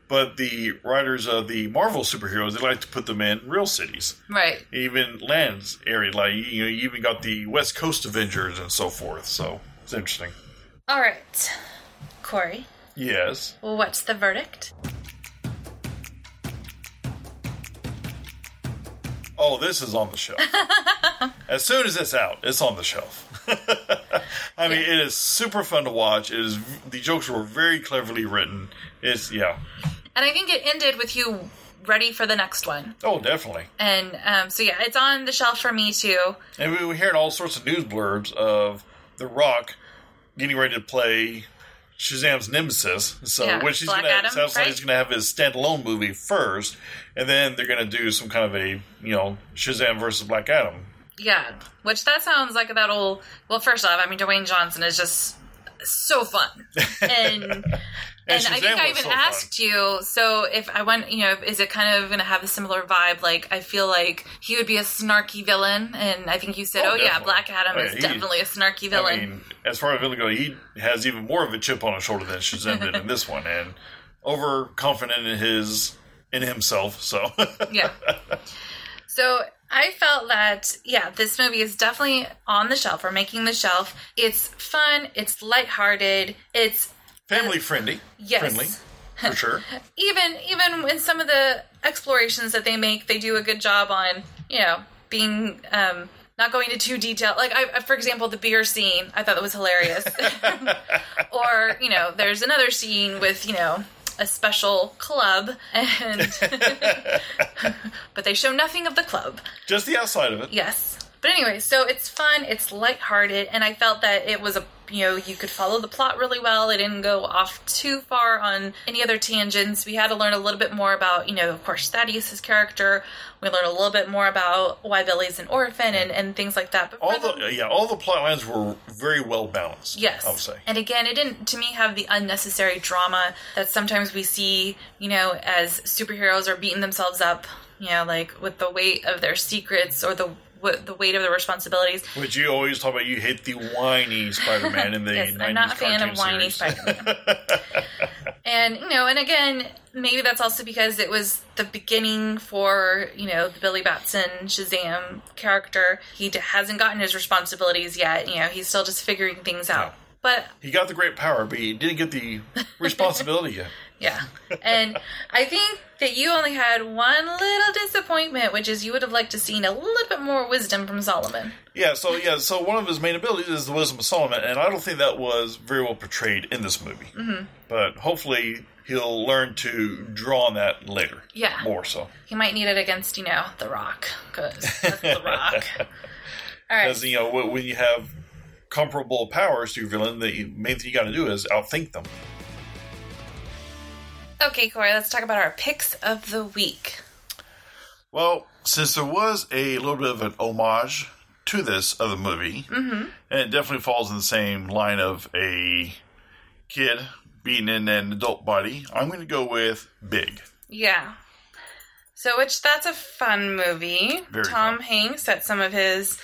[SPEAKER 2] but the writers of the Marvel superheroes they like to put them in real cities,
[SPEAKER 1] right.
[SPEAKER 2] even lands area. Like you know, you even got the West Coast Avengers and so forth. So it's interesting.
[SPEAKER 1] All right, Corey.
[SPEAKER 2] Yes.
[SPEAKER 1] What's the verdict?
[SPEAKER 2] Oh, this is on the shelf. as soon as it's out, it's on the shelf. I mean, it is super fun to watch. It is the jokes were very cleverly written. It's yeah.
[SPEAKER 1] And I think it ended with you ready for the next one.
[SPEAKER 2] Oh, definitely.
[SPEAKER 1] And um, so yeah, it's on the shelf for me too.
[SPEAKER 2] And we were hearing all sorts of news blurbs of The Rock getting ready to play Shazam's nemesis. So,
[SPEAKER 1] Yeah,
[SPEAKER 2] which he's
[SPEAKER 1] Black
[SPEAKER 2] going to
[SPEAKER 1] Adam,
[SPEAKER 2] sounds like he's going to have his standalone movie first, and then they're going to do some kind of a you know Shazam versus Black Adam.
[SPEAKER 1] Yeah, which that sounds like that'll. Well, first off, I mean Dwayne Johnson is just so fun, and and, I think I even
[SPEAKER 2] so fun.
[SPEAKER 1] asked you. So if I went, you know, is it kind of going to have a similar vibe? Like I feel like he would be a snarky villain, and I think you said,
[SPEAKER 2] Oh,
[SPEAKER 1] "Oh, yeah. Black Adam
[SPEAKER 2] Oh,
[SPEAKER 1] is
[SPEAKER 2] yeah, he-
[SPEAKER 1] definitely a snarky villain."
[SPEAKER 2] I mean, as far as villain go, he has even more of a chip on his shoulder than Shazam did in this one, and overconfident in his in himself. So
[SPEAKER 1] yeah. So I felt that yeah, this movie is definitely on the shelf or making the shelf. It's fun. It's lighthearted. It's
[SPEAKER 2] family friendly,
[SPEAKER 1] Yes.
[SPEAKER 2] friendly for sure.
[SPEAKER 1] even even in some of the explorations that they make, they do a good job on you know being um, not going into too detail. Like I, for example, the beer scene, I thought that was hilarious. or you know, there's another scene with you know a special club, and but they show nothing of the club.
[SPEAKER 2] Just the outside of it.
[SPEAKER 1] Yes. But anyway, so it's fun, it's lighthearted, and I felt that it was a you know, you could follow the plot really well. It didn't go off too far on any other tangents. We had to learn a little bit more about, you know, of course, Thaddeus' character. We learned a little bit more about why Billy's an orphan and, and things like that. But
[SPEAKER 2] All
[SPEAKER 1] for
[SPEAKER 2] the yeah, all the plot lines were very well balanced.
[SPEAKER 1] Yes.
[SPEAKER 2] I would say.
[SPEAKER 1] And again, it didn't, to me, have the unnecessary drama that sometimes we see, you know, as superheroes are beating themselves up, you know, like with the weight of their secrets or the w- the weight of the responsibilities.
[SPEAKER 2] Which you always talk about. You hate the whiny Spider-Man in the
[SPEAKER 1] Yes,
[SPEAKER 2] 90s
[SPEAKER 1] I'm not a fan of whiny
[SPEAKER 2] series.
[SPEAKER 1] Spider-Man. and you know, and again, maybe that's also because it was the beginning for you know the Billy Batson Shazam character. He d- hasn't gotten his responsibilities yet. You know, he's still just figuring things out. But
[SPEAKER 2] He got the great power, but he didn't get the responsibility yet.
[SPEAKER 1] Yeah, and I think that you only had one little disappointment, which is you would have liked to seen a little bit more wisdom from Solomon.
[SPEAKER 2] Yeah, so yeah, so one of his main abilities is the wisdom of Solomon, and I don't think that was very well portrayed in this movie. Mm-hmm. But hopefully, he'll learn to draw on that later.
[SPEAKER 1] Yeah.
[SPEAKER 2] more so.
[SPEAKER 1] He might need it against you know the Rock because the Rock. All right.
[SPEAKER 2] Because you know, when when you have comparable powers to your villain, the main thing you got to do is outthink them.
[SPEAKER 1] Okay, Corey, let's talk about our picks of the week.
[SPEAKER 2] Well, since there was a little bit of an homage to this other movie, mm-hmm. and it definitely falls in the same line of a kid being in an adult body, I'm going to go with Big.
[SPEAKER 1] Yeah. So, which that's a fun movie.
[SPEAKER 2] Very
[SPEAKER 1] Tom
[SPEAKER 2] fun.
[SPEAKER 1] Hanks at some of his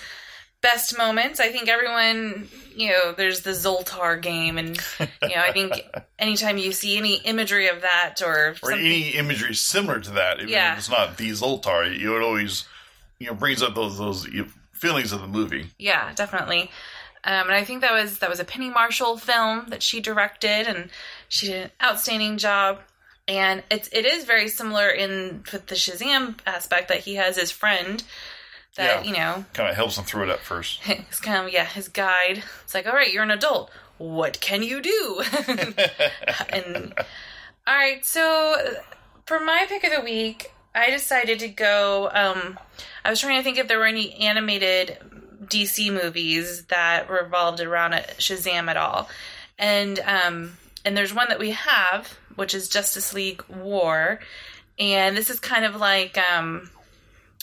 [SPEAKER 1] best moments. I think everyone, you know, there's the Zoltar game, and you know, I think anytime you see any imagery of that or,
[SPEAKER 2] Or any imagery similar to that, even
[SPEAKER 1] Yeah.
[SPEAKER 2] if it's not the Zoltar, you it always you know brings up those those feelings of the movie.
[SPEAKER 1] yeah, definitely. Um, and I think that was that was a Penny Marshall film that she directed, and she did an outstanding job. And it's it is very similar in with the Shazam aspect that he has his friend that
[SPEAKER 2] Yeah.
[SPEAKER 1] you know
[SPEAKER 2] Kind of helps him through it at first.
[SPEAKER 1] it's kind of yeah his guide. It's like all right, you're an adult. What can you do? and all right, so for my pick of the week, I decided to go. Um, I was trying to think if there were any animated DC movies that revolved around Shazam at all, and um, and there's one that we have, which is Justice League War, and this is kind of like um,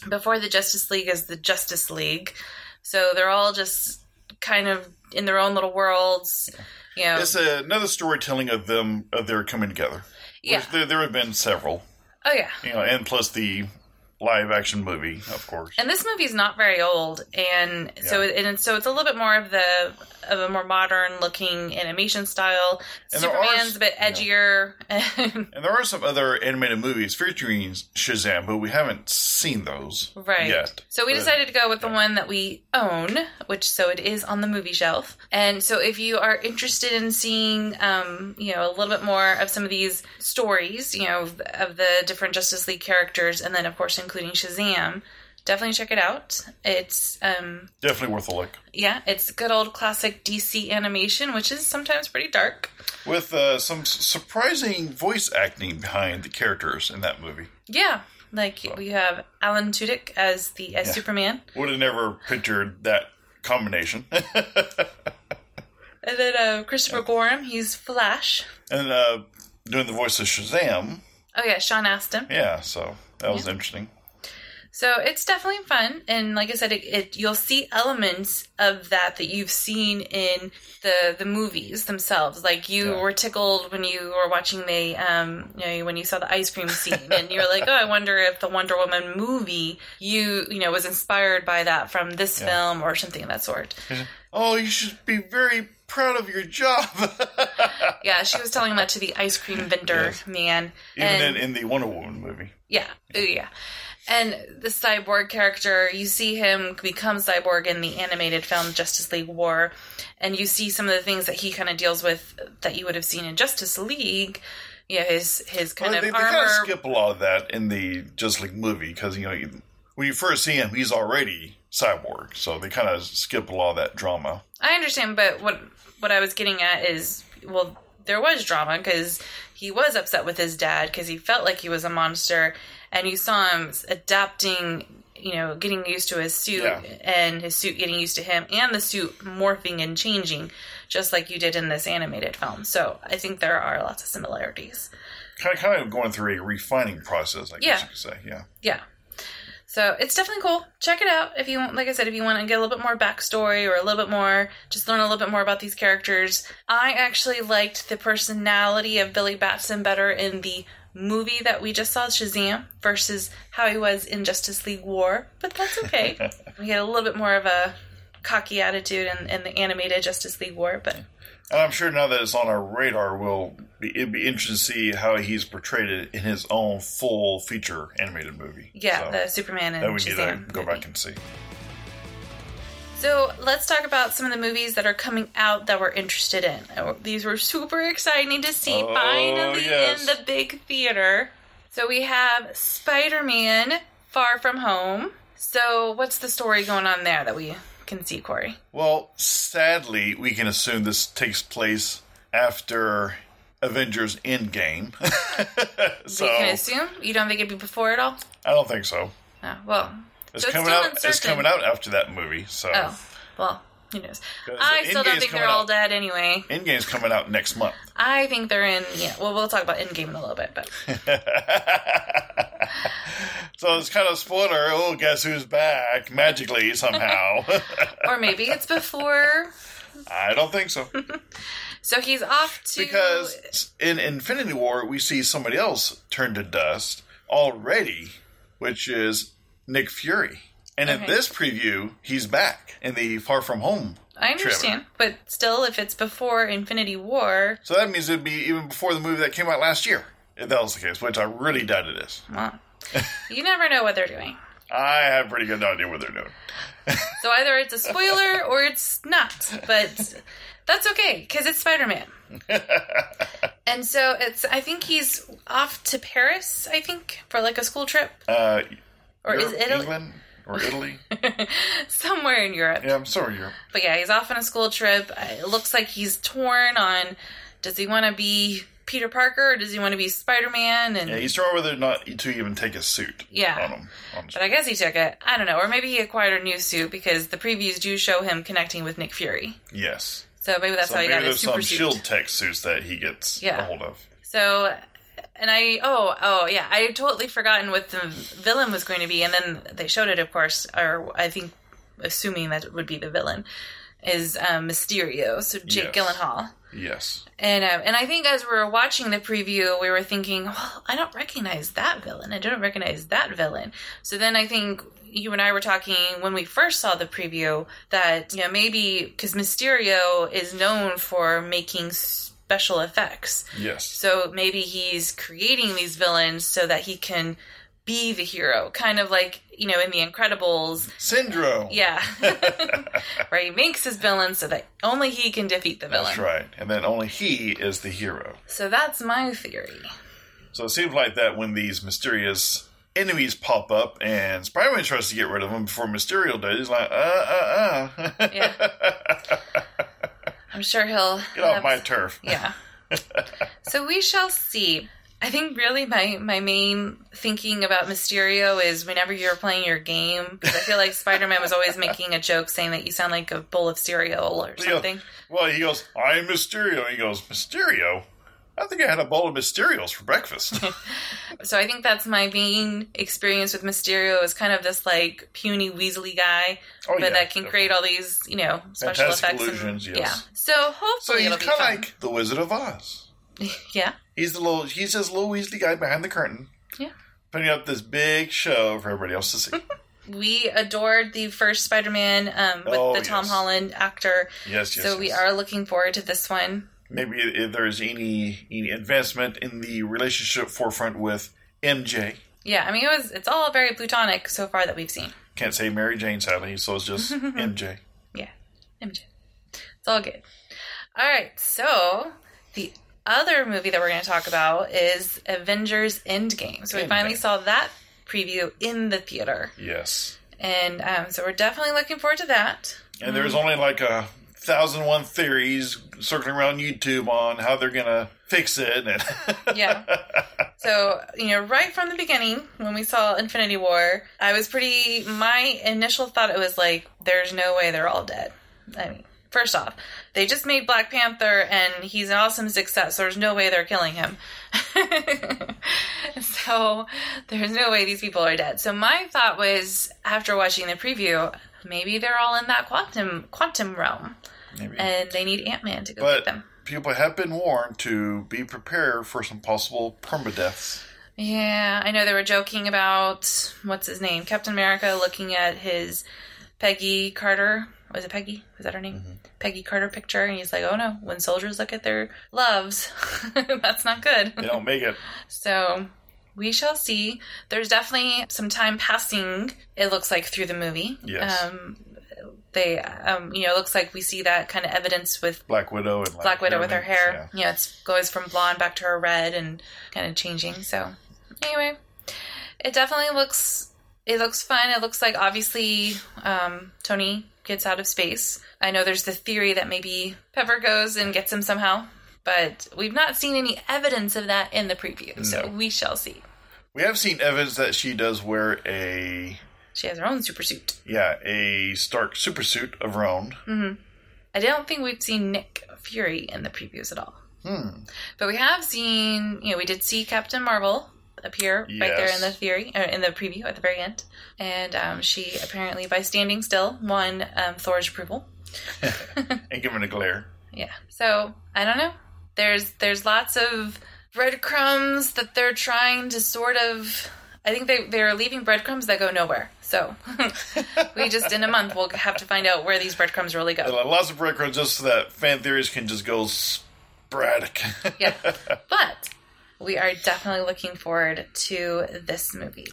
[SPEAKER 1] before the Justice League is the Justice League, so they're all just kind of in their own little worlds. You know,
[SPEAKER 2] It's another storytelling of them of their coming together.
[SPEAKER 1] yeah.
[SPEAKER 2] There, there have been several,
[SPEAKER 1] Oh yeah.
[SPEAKER 2] you know, and plus the live action movie, of course.
[SPEAKER 1] And this movie's not very old, and so
[SPEAKER 2] Yeah.
[SPEAKER 1] it, and so it's a little bit more of the of a more modern looking animation style.
[SPEAKER 2] And are
[SPEAKER 1] Superman's
[SPEAKER 2] s-
[SPEAKER 1] a bit edgier.
[SPEAKER 2] And there are some other animated movies featuring Shazam, but we haven't seen those
[SPEAKER 1] Right.
[SPEAKER 2] yet.
[SPEAKER 1] So we
[SPEAKER 2] But-
[SPEAKER 1] decided to go with the one that we own, which so it is on the movie shelf. And so if you are interested in seeing, um, you know, a little bit more of some of these stories, you know, of the different Justice League characters, and then of course including Shazam, definitely check it out. It's um,
[SPEAKER 2] Definitely worth a look.
[SPEAKER 1] yeah, it's good old classic DC animation, which is sometimes pretty dark.
[SPEAKER 2] With uh, some surprising voice acting behind the characters in that movie.
[SPEAKER 1] Yeah. Like we have Alan Tudyk as the as Superman,
[SPEAKER 2] Would have never pictured that combination.
[SPEAKER 1] and then uh, Christopher Gorham, he's Flash.
[SPEAKER 2] and uh, doing the voice of Shazam,
[SPEAKER 1] Oh yeah, Sean Astin.
[SPEAKER 2] yeah, so that was interesting.
[SPEAKER 1] So it's definitely fun, and like I said, it, it you'll see elements of that that you've seen in the the movies themselves. Like you
[SPEAKER 2] Yeah.
[SPEAKER 1] were tickled when you were watching the um you know when you saw the ice cream scene, and you're like, oh, I wonder if the Wonder Woman movie you you know was inspired by that from this
[SPEAKER 2] Yeah.
[SPEAKER 1] film or something of that sort.
[SPEAKER 2] Oh, you should be very proud of your job.
[SPEAKER 1] Yeah, she was telling that to the ice cream vendor
[SPEAKER 2] Yes.
[SPEAKER 1] man,
[SPEAKER 2] Even
[SPEAKER 1] and
[SPEAKER 2] in, in the Wonder Woman movie.
[SPEAKER 1] Yeah. Ooh, yeah. And the cyborg character, you see him become cyborg in the animated film Justice League War, and you see some of the things that he kind of deals with that you would have seen in Justice League. Yeah, his his kind
[SPEAKER 2] Well,
[SPEAKER 1] of
[SPEAKER 2] they, they
[SPEAKER 1] armor.
[SPEAKER 2] kind of skip a lot of that in the Just League movie because you know when you first see him, he's already cyborg, so they kind of skip a lot of that drama.
[SPEAKER 1] I understand, but what what I was getting at is, well, there was drama because he was upset with his dad because he felt like he was a monster, and you saw him adapting, you know, getting used to his suit
[SPEAKER 2] Yeah.
[SPEAKER 1] and his suit getting used to him, and the suit morphing and changing, just like you did in this animated film. So I think there are lots of similarities.
[SPEAKER 2] Kind of, kind of going through a refining process, I guess
[SPEAKER 1] Yeah.
[SPEAKER 2] you could say. Yeah.
[SPEAKER 1] Yeah. So it's definitely cool. Check it out if you want. Like I said, if you want to get a little bit more backstory or a little bit more, just learn a little bit more about these characters. I actually liked the personality of Billy Batson better in the movie that we just saw, Shazam, versus how he was in Justice League War. But that's okay. we had a little bit more of a cocky attitude in, in the animated Justice League War, but
[SPEAKER 2] And I'm sure now that it's on our radar, we'll be, it'd be interesting to see how he's portrayed it in his own full feature animated movie.
[SPEAKER 1] yeah,
[SPEAKER 2] So
[SPEAKER 1] the Superman and
[SPEAKER 2] that we need to
[SPEAKER 1] Shazam.
[SPEAKER 2] go
[SPEAKER 1] movie.
[SPEAKER 2] back and see.
[SPEAKER 1] So let's talk about some of the movies that are coming out that we're interested in. Oh, These were super exciting to see
[SPEAKER 2] Oh,
[SPEAKER 1] finally
[SPEAKER 2] yes.
[SPEAKER 1] in the big theater. So we have Spider Man Far From Home. So what's the story going on there that we can see, Corey?
[SPEAKER 2] Well, sadly, we can assume this takes place after Avengers Endgame. so
[SPEAKER 1] we can assume you don't think it'd be before at all.
[SPEAKER 2] I don't think so.
[SPEAKER 1] Oh, well,
[SPEAKER 2] It's
[SPEAKER 1] so
[SPEAKER 2] coming out. It's coming out after that movie. So
[SPEAKER 1] Oh, well, who knows? I still don't think they're all
[SPEAKER 2] out-
[SPEAKER 1] dead anyway.
[SPEAKER 2] Endgame's coming out next month.
[SPEAKER 1] I think they're in. Yeah, well, we'll talk about Endgame in a little bit, but
[SPEAKER 2] so it's kind of spoiler. Oh, guess who's back magically somehow?
[SPEAKER 1] or maybe it's before.
[SPEAKER 2] I don't think so
[SPEAKER 1] So he's off to
[SPEAKER 2] because in Infinity War we see somebody else turn to dust already, which is Nick Fury. And in this preview, he's back in the Far From Home.
[SPEAKER 1] I understand, but still, if it's before Infinity War,
[SPEAKER 2] So that means it'd be even before the movie that came out last year, if that was the case, which I really doubt it is.
[SPEAKER 1] well, you never know what they're doing.
[SPEAKER 2] I have a pretty good idea what they're doing.
[SPEAKER 1] So either it's a spoiler or it's not, but that's okay because it's Spider Man. and so it's. I think he's off to Paris. I think for like a school trip,
[SPEAKER 2] Uh,
[SPEAKER 1] or is
[SPEAKER 2] Europe,
[SPEAKER 1] Italy
[SPEAKER 2] England or Italy?
[SPEAKER 1] somewhere in Europe?
[SPEAKER 2] yeah, I'm sorry, Europe.
[SPEAKER 1] But yeah, he's off on a school trip. Uh, it looks like he's torn on. Does he want to be Peter Parker or does he want to be Spider Man? And
[SPEAKER 2] Yeah, he's torn whether or not to even take a suit.
[SPEAKER 1] Yeah.
[SPEAKER 2] on him. On
[SPEAKER 1] But I guess he took it. I don't know. Or maybe he acquired a new suit because the previews do show him connecting with Nick Fury.
[SPEAKER 2] yes.
[SPEAKER 1] So maybe that's
[SPEAKER 2] So
[SPEAKER 1] how he got his
[SPEAKER 2] there's
[SPEAKER 1] super
[SPEAKER 2] some shield tech suits that he gets
[SPEAKER 1] Yeah.
[SPEAKER 2] a hold of.
[SPEAKER 1] So, and I, oh, oh, yeah, I had totally forgotten what the villain was going to be. And then they showed it, of course, or I think, assuming that it would be the villain, is um, Mysterio. So Jake
[SPEAKER 2] Yes.
[SPEAKER 1] Gyllenhaal.
[SPEAKER 2] Yes.
[SPEAKER 1] And uh, and I think as we were watching the preview, we were thinking, well, I don't recognize that villain. I don't recognize that villain. So then I think you and I were talking when we first saw the preview that you know maybe because Mysterio is known for making special effects,
[SPEAKER 2] Yes.
[SPEAKER 1] so maybe he's creating these villains so that he can be the hero, kind of like you know in The Incredibles.
[SPEAKER 2] Syndrome.
[SPEAKER 1] Yeah, where he makes his villains so that only he can defeat the villain.
[SPEAKER 2] That's right. And then only he is the hero.
[SPEAKER 1] So that's my theory.
[SPEAKER 2] So it seems like that when these mysterious enemies pop up and Spider-Man tries to get rid of them before Mysterio does, he's like, uh, uh, uh.
[SPEAKER 1] Yeah. I'm sure he'll.
[SPEAKER 2] Get off my turf.
[SPEAKER 1] Yeah. so we shall see. I think really my, my main thinking about Mysterio is whenever you're playing your game, because I feel like Spider Man was always making a joke saying that you sound like a bowl of cereal or something.
[SPEAKER 2] Well, he goes, I'm Mysterio. He goes, Mysterio? I think I had a bowl of Mysterios for breakfast.
[SPEAKER 1] So I think that's my main experience with Mysterio is kind of this like puny Weasley guy,
[SPEAKER 2] Oh,
[SPEAKER 1] but
[SPEAKER 2] yeah,
[SPEAKER 1] that can create all these, you know, special
[SPEAKER 2] Fantastic
[SPEAKER 1] effects. and-
[SPEAKER 2] yes.
[SPEAKER 1] Yeah. So
[SPEAKER 2] so
[SPEAKER 1] hopefully
[SPEAKER 2] he's
[SPEAKER 1] it'll be
[SPEAKER 2] kind of like the Wizard of Oz.
[SPEAKER 1] yeah.
[SPEAKER 2] He's the little, he's this little Weasley guy behind the curtain,
[SPEAKER 1] Yeah.
[SPEAKER 2] putting up this big show for everybody else to see.
[SPEAKER 1] We adored the first Spider-Man um, with
[SPEAKER 2] Oh,
[SPEAKER 1] the Tom
[SPEAKER 2] yes.
[SPEAKER 1] Holland actor,
[SPEAKER 2] Yes, yes.
[SPEAKER 1] so we are looking forward to this one.
[SPEAKER 2] Maybe if there's any any advancement in the relationship forefront with MJ.
[SPEAKER 1] Yeah, I mean it was it's all very plutonic so far that we've seen.
[SPEAKER 2] Can't say Mary Jane sadly, so it's just MJ.
[SPEAKER 1] Yeah, MJ. It's all good. All right, so the other movie that we're going to talk about is Avengers Endgame. So we finally saw that preview in the theater,
[SPEAKER 2] Yes.
[SPEAKER 1] and um, so we're definitely looking forward to that.
[SPEAKER 2] And there's only like a thousand one theories circling around YouTube on how they're gonna fix it.
[SPEAKER 1] Yeah. So, you know, right from the beginning, when we saw Infinity War, I was pretty. My initial thought it was like, there's no way they're all dead. I mean, first off, they just made Black Panther and he's an awesome success. So there's no way they're killing him. so there's no way these people are dead. So my thought was, after watching the preview, maybe they're all in that quantum quantum realm
[SPEAKER 2] Maybe.
[SPEAKER 1] and they need Ant Man to go
[SPEAKER 2] but
[SPEAKER 1] get them.
[SPEAKER 2] people have been warned to be prepared for some possible permadeaths.
[SPEAKER 1] Yeah, I know they were joking about what's his name, Captain America, looking at his Peggy Carter. Was it Peggy? Was that her name? Peggy Carter picture, and he's like, "Oh no! When soldiers look at their loves, that's not good."
[SPEAKER 2] They don't make it.
[SPEAKER 1] so we shall see. There's definitely some time passing. It looks like through the movie.
[SPEAKER 2] Yes.
[SPEAKER 1] Um, they, um, you know, it looks like we see that kind of evidence with
[SPEAKER 2] Black Widow and
[SPEAKER 1] Black Widow with her hair. Yeah, it goes from blonde back to her red and kind of changing. So anyway, it definitely looks it looks fun. It looks like obviously um, Tony gets out of space. I know there's the theory that maybe Pepper goes and gets him somehow, but we've not seen any evidence of that in the preview. So we shall see.
[SPEAKER 2] We have seen evidence that she does wear a
[SPEAKER 1] She has her own super suit.
[SPEAKER 2] yeah a Stark super suit of her own. Hmm.
[SPEAKER 1] I don't think we've seen Nick Fury in the previews at all.
[SPEAKER 2] Hmm.
[SPEAKER 1] But we have seen, you know, we did see Captain Marvel appear right there in the theory, or in the preview at the very end, and um, she apparently, by standing still, won um, Thor's approval.
[SPEAKER 2] and giving a glare.
[SPEAKER 1] Yeah. So I don't know. There's there's lots of breadcrumbs that they're trying to sort of. I think they they're leaving breadcrumbs that go nowhere. So we just in a month we'll have to find out where these breadcrumbs really go.
[SPEAKER 2] Lots of breadcrumbs just so that fan theories can just go sporadic.
[SPEAKER 1] Yeah. But we are definitely looking forward to this movie.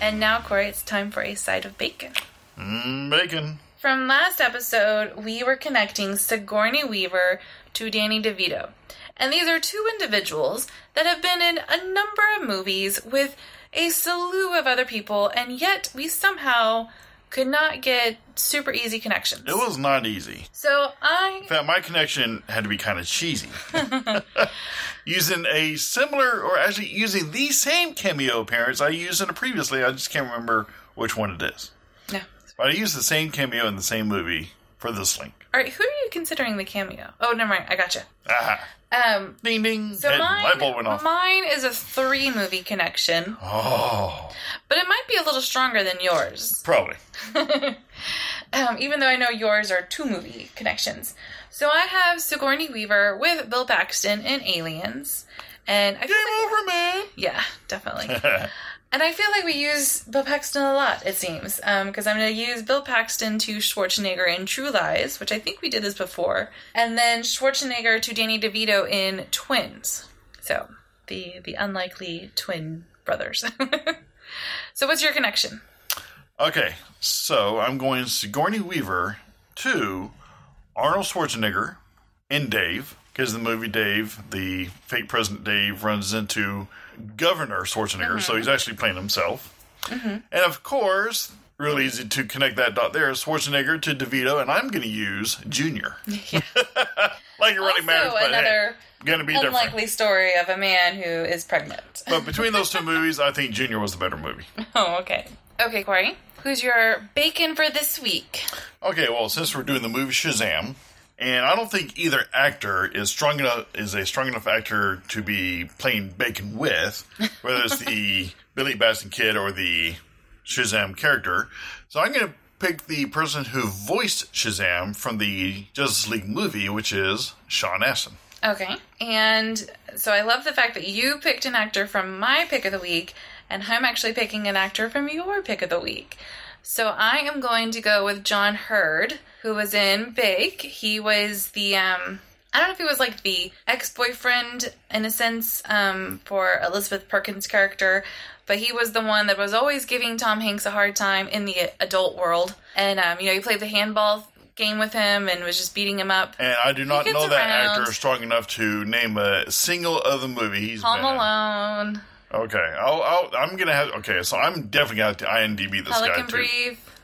[SPEAKER 1] And now, Corey, it's time for a side of bacon.
[SPEAKER 2] Mm, bacon.
[SPEAKER 1] From last episode, we were connecting Sigourney Weaver to Danny DeVito. And these are two individuals that have been in a number of movies with a slew of other people, and yet we somehow could not get super easy connections.
[SPEAKER 2] It was not easy.
[SPEAKER 1] So I
[SPEAKER 2] In fact, my connection had to be kind of cheesy. using a similar, or actually using the same cameo appearance I used in a previously. I just can't remember which one it is.
[SPEAKER 1] no.
[SPEAKER 2] But I used the same cameo in the same movie for this link.
[SPEAKER 1] All right, who are you considering the cameo? Oh, never mind. I gotcha.
[SPEAKER 2] Aha.
[SPEAKER 1] Um,
[SPEAKER 2] Ding ding.
[SPEAKER 1] so
[SPEAKER 2] Head-
[SPEAKER 1] mine,
[SPEAKER 2] light bulb went off.
[SPEAKER 1] mine is a three movie connection,
[SPEAKER 2] oh,
[SPEAKER 1] but it might be a little stronger than yours.
[SPEAKER 2] probably.
[SPEAKER 1] um, even though I know yours are two movie connections. So I have Sigourney Weaver with Bill Paxton in Aliens, and I
[SPEAKER 2] Game
[SPEAKER 1] like,
[SPEAKER 2] over, man.
[SPEAKER 1] yeah, definitely. and I feel like we use Bill Paxton a lot. It seems um, because I'm going to use Bill Paxton to Schwarzenegger in True Lies, which I think we did this before, and then Schwarzenegger to Danny DeVito in Twins. So the the unlikely twin brothers. so what's your connection?
[SPEAKER 2] Okay, so I'm going Sigourney Weaver to Arnold Schwarzenegger in Dave, because the movie Dave, the fake president Dave, runs into Governor Schwarzenegger, so mm-hmm. he's actually playing himself. Mm-hmm. And of course, real easy to connect that dot there, Schwarzenegger to DeVito, and I'm going to use Junior. like it really matters,
[SPEAKER 1] also another
[SPEAKER 2] hey, going to be different.
[SPEAKER 1] unlikely story of a man who is pregnant.
[SPEAKER 2] But between those two movies, I think Junior was the better movie.
[SPEAKER 1] oh, okay. Okay, Corey. Who's your bacon for this week?
[SPEAKER 2] Okay, well, since we're doing the movie Shazam, and I don't think either actor is strong enough is a strong enough actor to be playing Bacon with, whether it's the Billy Batson kid or the Shazam character. So I'm going to pick the person who voiced Shazam from the Justice League movie, which is Sean Astin.
[SPEAKER 1] Okay. And so I love the fact that you picked an actor from my pick of the week, and I'm actually picking an actor from your pick of the week. So I am going to go with John Heard, who was in Big. He was the um I don't know if he was like the ex-boyfriend in a sense um, for Elizabeth Perkins' character, but he was the one that was always giving Tom Hanks a hard time in the adult world. And um, you know, he played the handball game with him and was just beating him up.
[SPEAKER 2] And I do not know that
[SPEAKER 1] around.
[SPEAKER 2] actor strong enough to name a single other movie he's
[SPEAKER 1] Home
[SPEAKER 2] been in.
[SPEAKER 1] Alone,
[SPEAKER 2] Okay, I'll, I'll, I'm gonna have. Okay, so I'm definitely gonna have to IMDb this
[SPEAKER 1] Pelican
[SPEAKER 2] guy to,
[SPEAKER 1] Brief,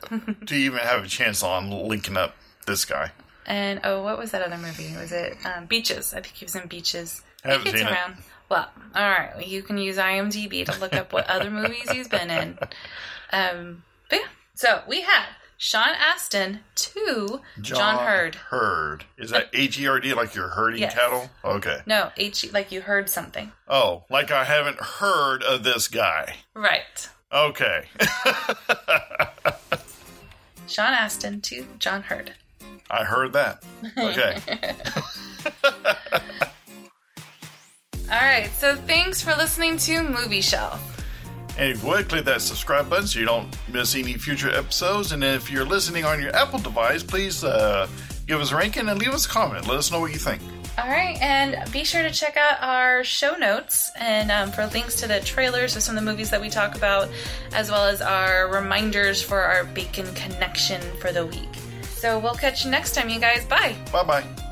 [SPEAKER 2] to even have a chance on linking up this guy.
[SPEAKER 1] and oh, what was that other movie? Was it um, Beaches? I think he was in Beaches.
[SPEAKER 2] Haven't seen it.
[SPEAKER 1] Well, all right. Well, you can use IMDb to look up what other movies he's been in. Um, but yeah, so we have Sean Astin to John, Heard.
[SPEAKER 2] Heard. Is that H E R D like you're herding
[SPEAKER 1] Yes.
[SPEAKER 2] cattle? Okay.
[SPEAKER 1] No, H like you heard something.
[SPEAKER 2] Oh, like I haven't heard of this guy.
[SPEAKER 1] Right.
[SPEAKER 2] Okay.
[SPEAKER 1] Sean Astin to John Heard.
[SPEAKER 2] I heard that. Okay.
[SPEAKER 1] All right. So thanks for listening to Movie Shelf.
[SPEAKER 2] and if you would, click that subscribe button so you don't miss any future episodes. And if you're listening on your Apple device, please uh, give us a ranking and leave us a comment. Let us know what you think.
[SPEAKER 1] All right, and be sure to check out our show notes and um, for links to the trailers of some of the movies that we talk about, as well as our reminders for our bacon connection for the week. So we'll catch you next time, you guys. Bye.
[SPEAKER 2] Bye bye.